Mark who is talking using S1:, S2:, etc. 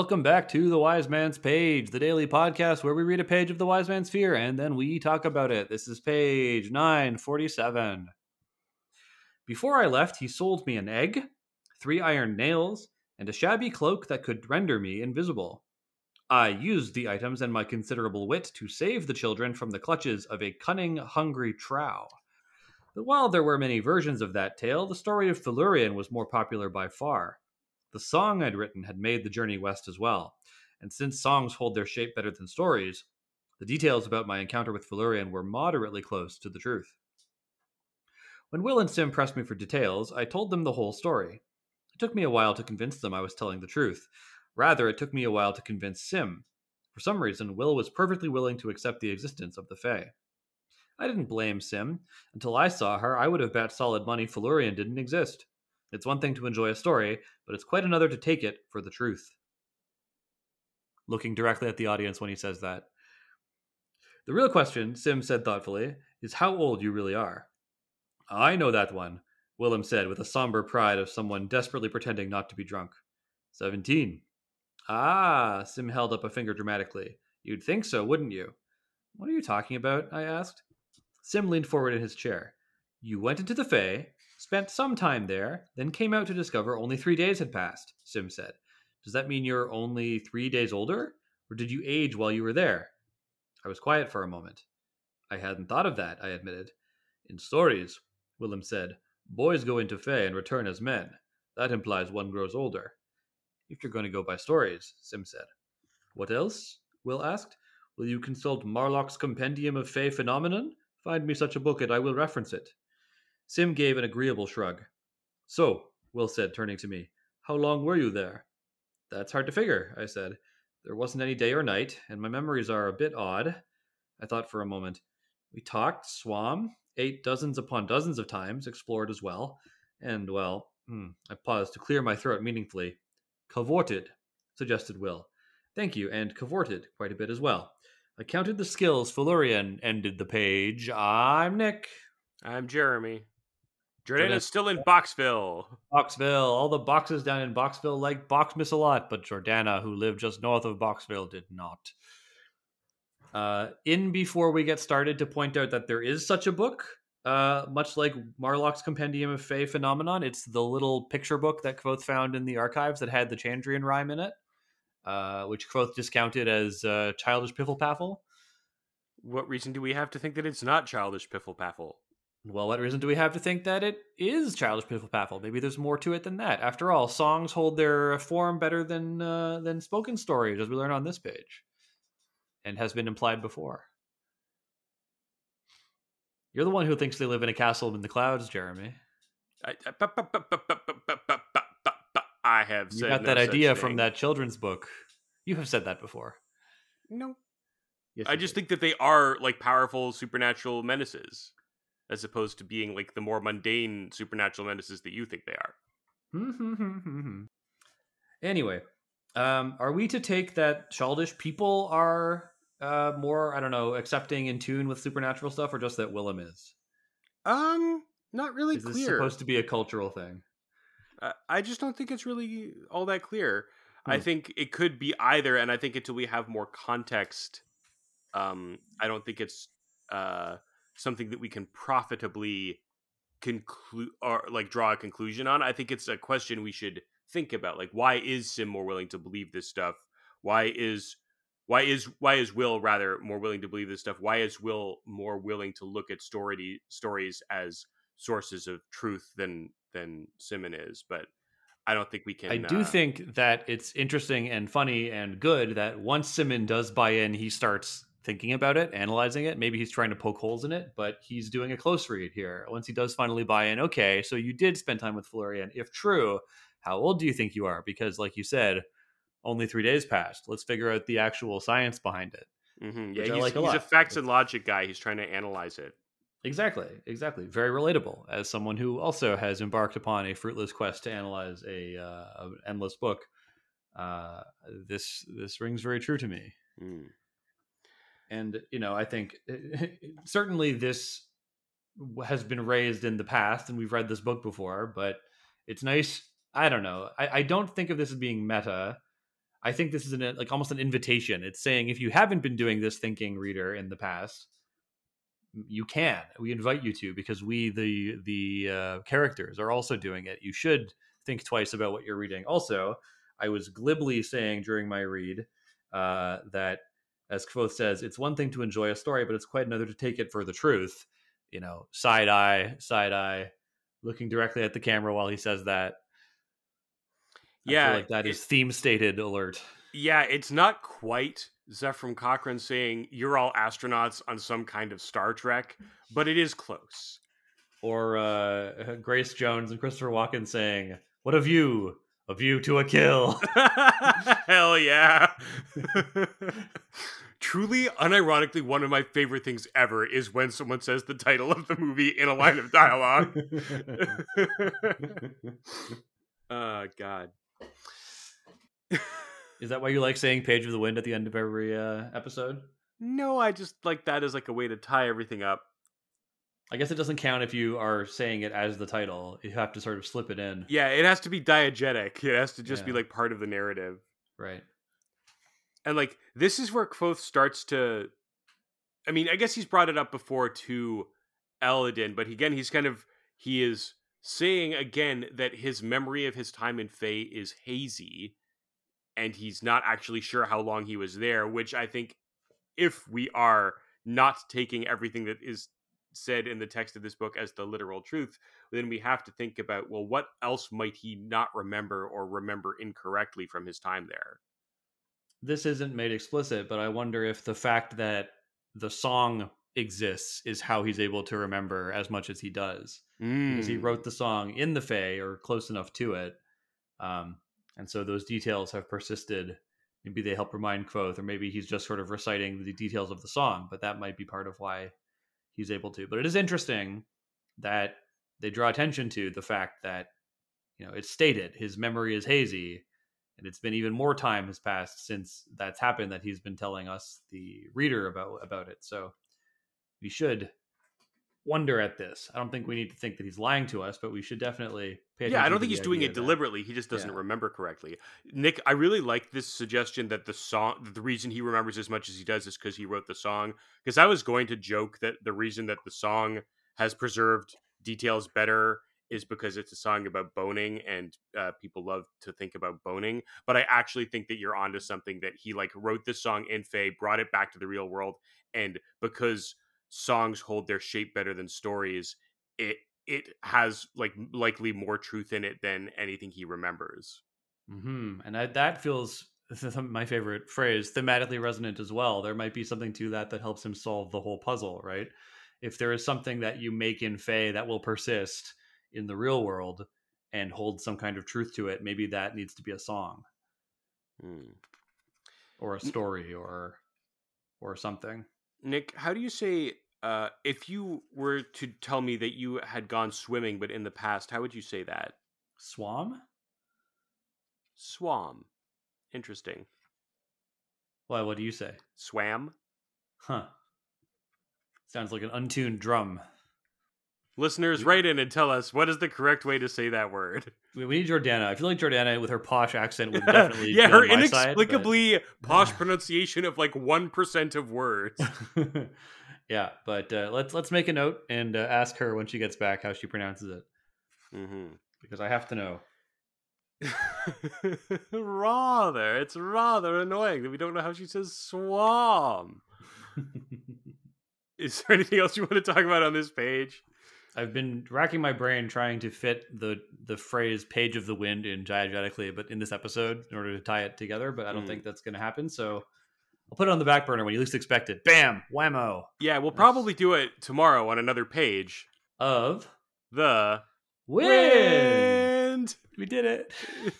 S1: Welcome back to the Wise Man's Page, the daily podcast where we read a page of the Wise Man's Fear and then we talk about it. This is page 947. Before I left, he sold me an egg, three iron nails, and a shabby cloak that could render me invisible. I used the items and my considerable wit to save the children from the clutches of a cunning, hungry trow. But while there were many versions of that tale, the story of Felurian was more popular by far. The song I'd written had made the journey west as well, and since songs hold their shape better than stories, the details about my encounter with Felurian were moderately close to the truth. When Will and Sim pressed me for details, I told them the whole story. It took me a while to convince them I was telling the truth. Rather, it took me a while to convince Sim. For some reason, Will was perfectly willing to accept the existence of the Fae. I didn't blame Sim. Until I saw her, I would have bet solid money Felurian didn't exist. It's one thing to enjoy a story, but it's quite another to take it for the truth. Looking directly at the audience when he says that. The real question, Sim said thoughtfully, is how old you really are. I know that one, Wilem said with a somber pride of someone desperately pretending not to be drunk. Seventeen. Ah, Sim held up a finger dramatically. You'd think so, wouldn't you? What are you talking about? I asked. Sim leaned forward in his chair. You went into the Fae, spent some time there, then came out to discover only three days had passed, Sim said. Does that mean you're only three days older? Or did you age while you were there? I was quiet for a moment. I hadn't thought of that, I admitted. In stories, Wilem said, boys go into Fae and return as men. That implies one grows older. If you're going to go by stories, Sim said. What else? Will asked. Will you consult Marlock's Compendium of Fae Phenomenon? Find me such a book and I will reference it. Sim gave an agreeable shrug. So, Will said, turning to me, how long were you there? That's hard to figure, I said. There wasn't any day or night, and my memories are a bit odd. I thought for a moment. We talked, swam, ate dozens upon dozens of times, explored as well, and, well, hmm, I paused to clear my throat meaningfully. Cavorted, suggested Will. Thank you, and cavorted quite a bit as well. I counted the skills Felurian ended the page. I'm Nick.
S2: I'm Jeremy. Jordana's still in Boxville.
S1: Boxville. All the boxes down in Boxville like Box Miss a lot, but Jordana, who lived just north of Boxville, did not. Uh, in before we get started, to point out that there is such a book, uh, much like Marlock's Compendium of Fae Phenomenon. It's the little picture book that Kvothe found in the archives that had the Chandrian rhyme in it, uh, which Kvothe discounted as uh, childish piffle paffle.
S2: What reason do we have to think that it's not childish piffle paffle?
S1: Well, what reason do we have to think that it is childish piffle paffle? Maybe there's more to it than that. After all, songs hold their form better than uh, than spoken stories, as we learn on this page, and has been implied before. You're the one who thinks they live in a castle in the clouds, Jeremy.
S2: I, I have
S1: you got
S2: no
S1: that idea
S2: such
S1: from that children's book. You have said that before.
S2: No,
S1: Yes,
S2: I just
S1: did.
S2: think that they are like powerful supernatural menaces, as opposed to being like the more mundane supernatural menaces that you think they are.
S1: anyway, um, are we to take that childish people are uh, more, I don't know, accepting in tune with supernatural stuff, or just that Wilem is?
S2: Um, not really
S1: Is this
S2: clear.
S1: supposed to be a cultural thing?
S2: I- I just don't think it's really all that clear. I
S1: Hmm.
S2: think it could be either, and I think until we have more context, um, I don't think it's uh, something that we can profitably conclude or like draw a conclusion on. I think it's a question we should think about. Like, why is Sim more willing to believe this stuff? Why is why is why is Will rather more willing to believe this stuff? Why is Will more willing to look at story stories as sources of truth than than Simmon is? But I don't think we can.
S1: I do
S2: uh,
S1: think that it's interesting and funny and good that once Simmon does buy in, he starts thinking about it, analyzing it. Maybe he's trying to poke holes in it, but he's doing a close read here. Once he does finally buy in, okay, so you did spend time with Felurian. If true, how old do you think you are? Because, like you said, only three days passed. Let's figure out the actual science behind it.
S2: mhm, Yeah, he's,
S1: like a
S2: he's a facts and logic guy. He's trying to analyze it.
S1: Exactly, exactly. Very relatable as someone who also has embarked upon a fruitless quest to analyze a uh, an endless book. Uh, this this rings very true to me.
S2: Mm.
S1: And you know i think certainly this has been raised in the past and we've read this book before but it's nice i don't know i, I don't think of this as being meta I think this is an like almost an invitation. It's saying if you haven't been doing this thinking, reader, in the past, you can. We invite you to because we the the uh, characters are also doing it. You should think twice about what you're reading. Also, I was glibly saying during my read uh, that, as Kvothe says, it's one thing to enjoy a story, but it's quite another to take it for the truth. You know, side eye, side eye, looking directly at the camera while he says that.
S2: Yeah,
S1: like that
S2: it,
S1: is theme stated alert.
S2: Yeah, it's not quite Zefram Cochrane saying you're all astronauts on some kind of Star Trek, but it is close.
S1: Or uh, Grace Jones and Christopher Walken saying, "What of you? A view to a kill."
S2: Hell yeah! Truly, unironically, one of my favorite things ever is when someone says the title of the movie in a line of dialogue. oh God.
S1: Is that why you like saying "Page of the Wind" at the end of every uh, episode?
S2: No, I just like that as like a way to tie everything up.
S1: I guess it doesn't count if you are saying it as the title. You have to sort of slip it in.
S2: Yeah, it has to be diegetic. It has to just
S1: Yeah.
S2: be like part of the narrative.
S1: Right.
S2: And like this is where Kvothe starts to I mean, I guess he's brought it up before to Elodin, but again he's kind of he is saying again that his memory of his time in Fae is hazy and he's not actually sure how long he was there, which I think if we are not taking everything that is said in the text of this book as the literal truth, then we have to think about well, what else might he not remember or remember incorrectly from his time there?
S1: This isn't made explicit, but I wonder if the fact that the song exists is how he's able to remember as much as he does. Because he
S2: Mm.
S1: wrote the song in the Fae or close enough to it. Um, and so those details have persisted. Maybe they help remind Kvothe, or maybe he's just sort of reciting the details of the song, but that might be part of why he's able to. But it is interesting that they draw attention to the fact that, you know, it's stated his memory is hazy, and it's been even more time has passed since that's happened that he's been telling us the reader about about it. So we should wonder at this. I don't think we need to think that he's lying to us, but we should definitely pay attention.
S2: Yeah, I don't think he's doing it deliberately. He just doesn't
S1: Yeah.
S2: remember correctly. Nick, I really like this suggestion that the song, the reason he remembers as much as he does is because he wrote the song. Because I was going to joke that the reason that the song has preserved details better is because it's a song about boning and uh, people love to think about boning. But I actually think that you're onto something that he like wrote this song in Fae, brought it back to the real world, and because songs hold their shape better than stories, it it has like likely more truth in it than anything he remembers.
S1: hmm And I, that feels my favorite phrase, thematically resonant as well. There might be something to that that helps him solve the whole puzzle, right? If there is something that you make in Fae that will persist in the real world and hold some kind of truth to it, maybe that needs to be a song
S2: Hmm.
S1: or a story or or something.
S2: Nick, how do you say uh, if you were to tell me that you had gone swimming but in the past, how would you say that?
S1: Swam?
S2: Swam. Interesting.
S1: Well, what do you say?
S2: Swam.
S1: Huh. Sounds like an untuned drum.
S2: Listeners, write in and tell us what is the correct way to say that word.
S1: We, need Jordana. I feel like Jordana, with her posh accent, would definitely
S2: yeah, her
S1: my side, but-
S2: inexplicably posh pronunciation of like one percent of words.
S1: yeah, but uh, let's let's make a note and uh, ask her when she gets back how she pronounces it
S2: hmm
S1: because I have to know.
S2: rather, it's rather annoying that we don't know how she says swam. Is there anything else you want to talk about on this page?
S1: I've been racking my brain trying to fit the the phrase "page of the wind" in diegetically, but in this episode, in order to tie it together. But I don't
S2: Mm.
S1: think that's going to happen. So I'll put it on the back burner when you least expect it. Bam, whammo
S2: Yeah, we'll probably do it tomorrow on another page.
S1: of
S2: The
S1: wind.
S2: wind.
S1: We did it.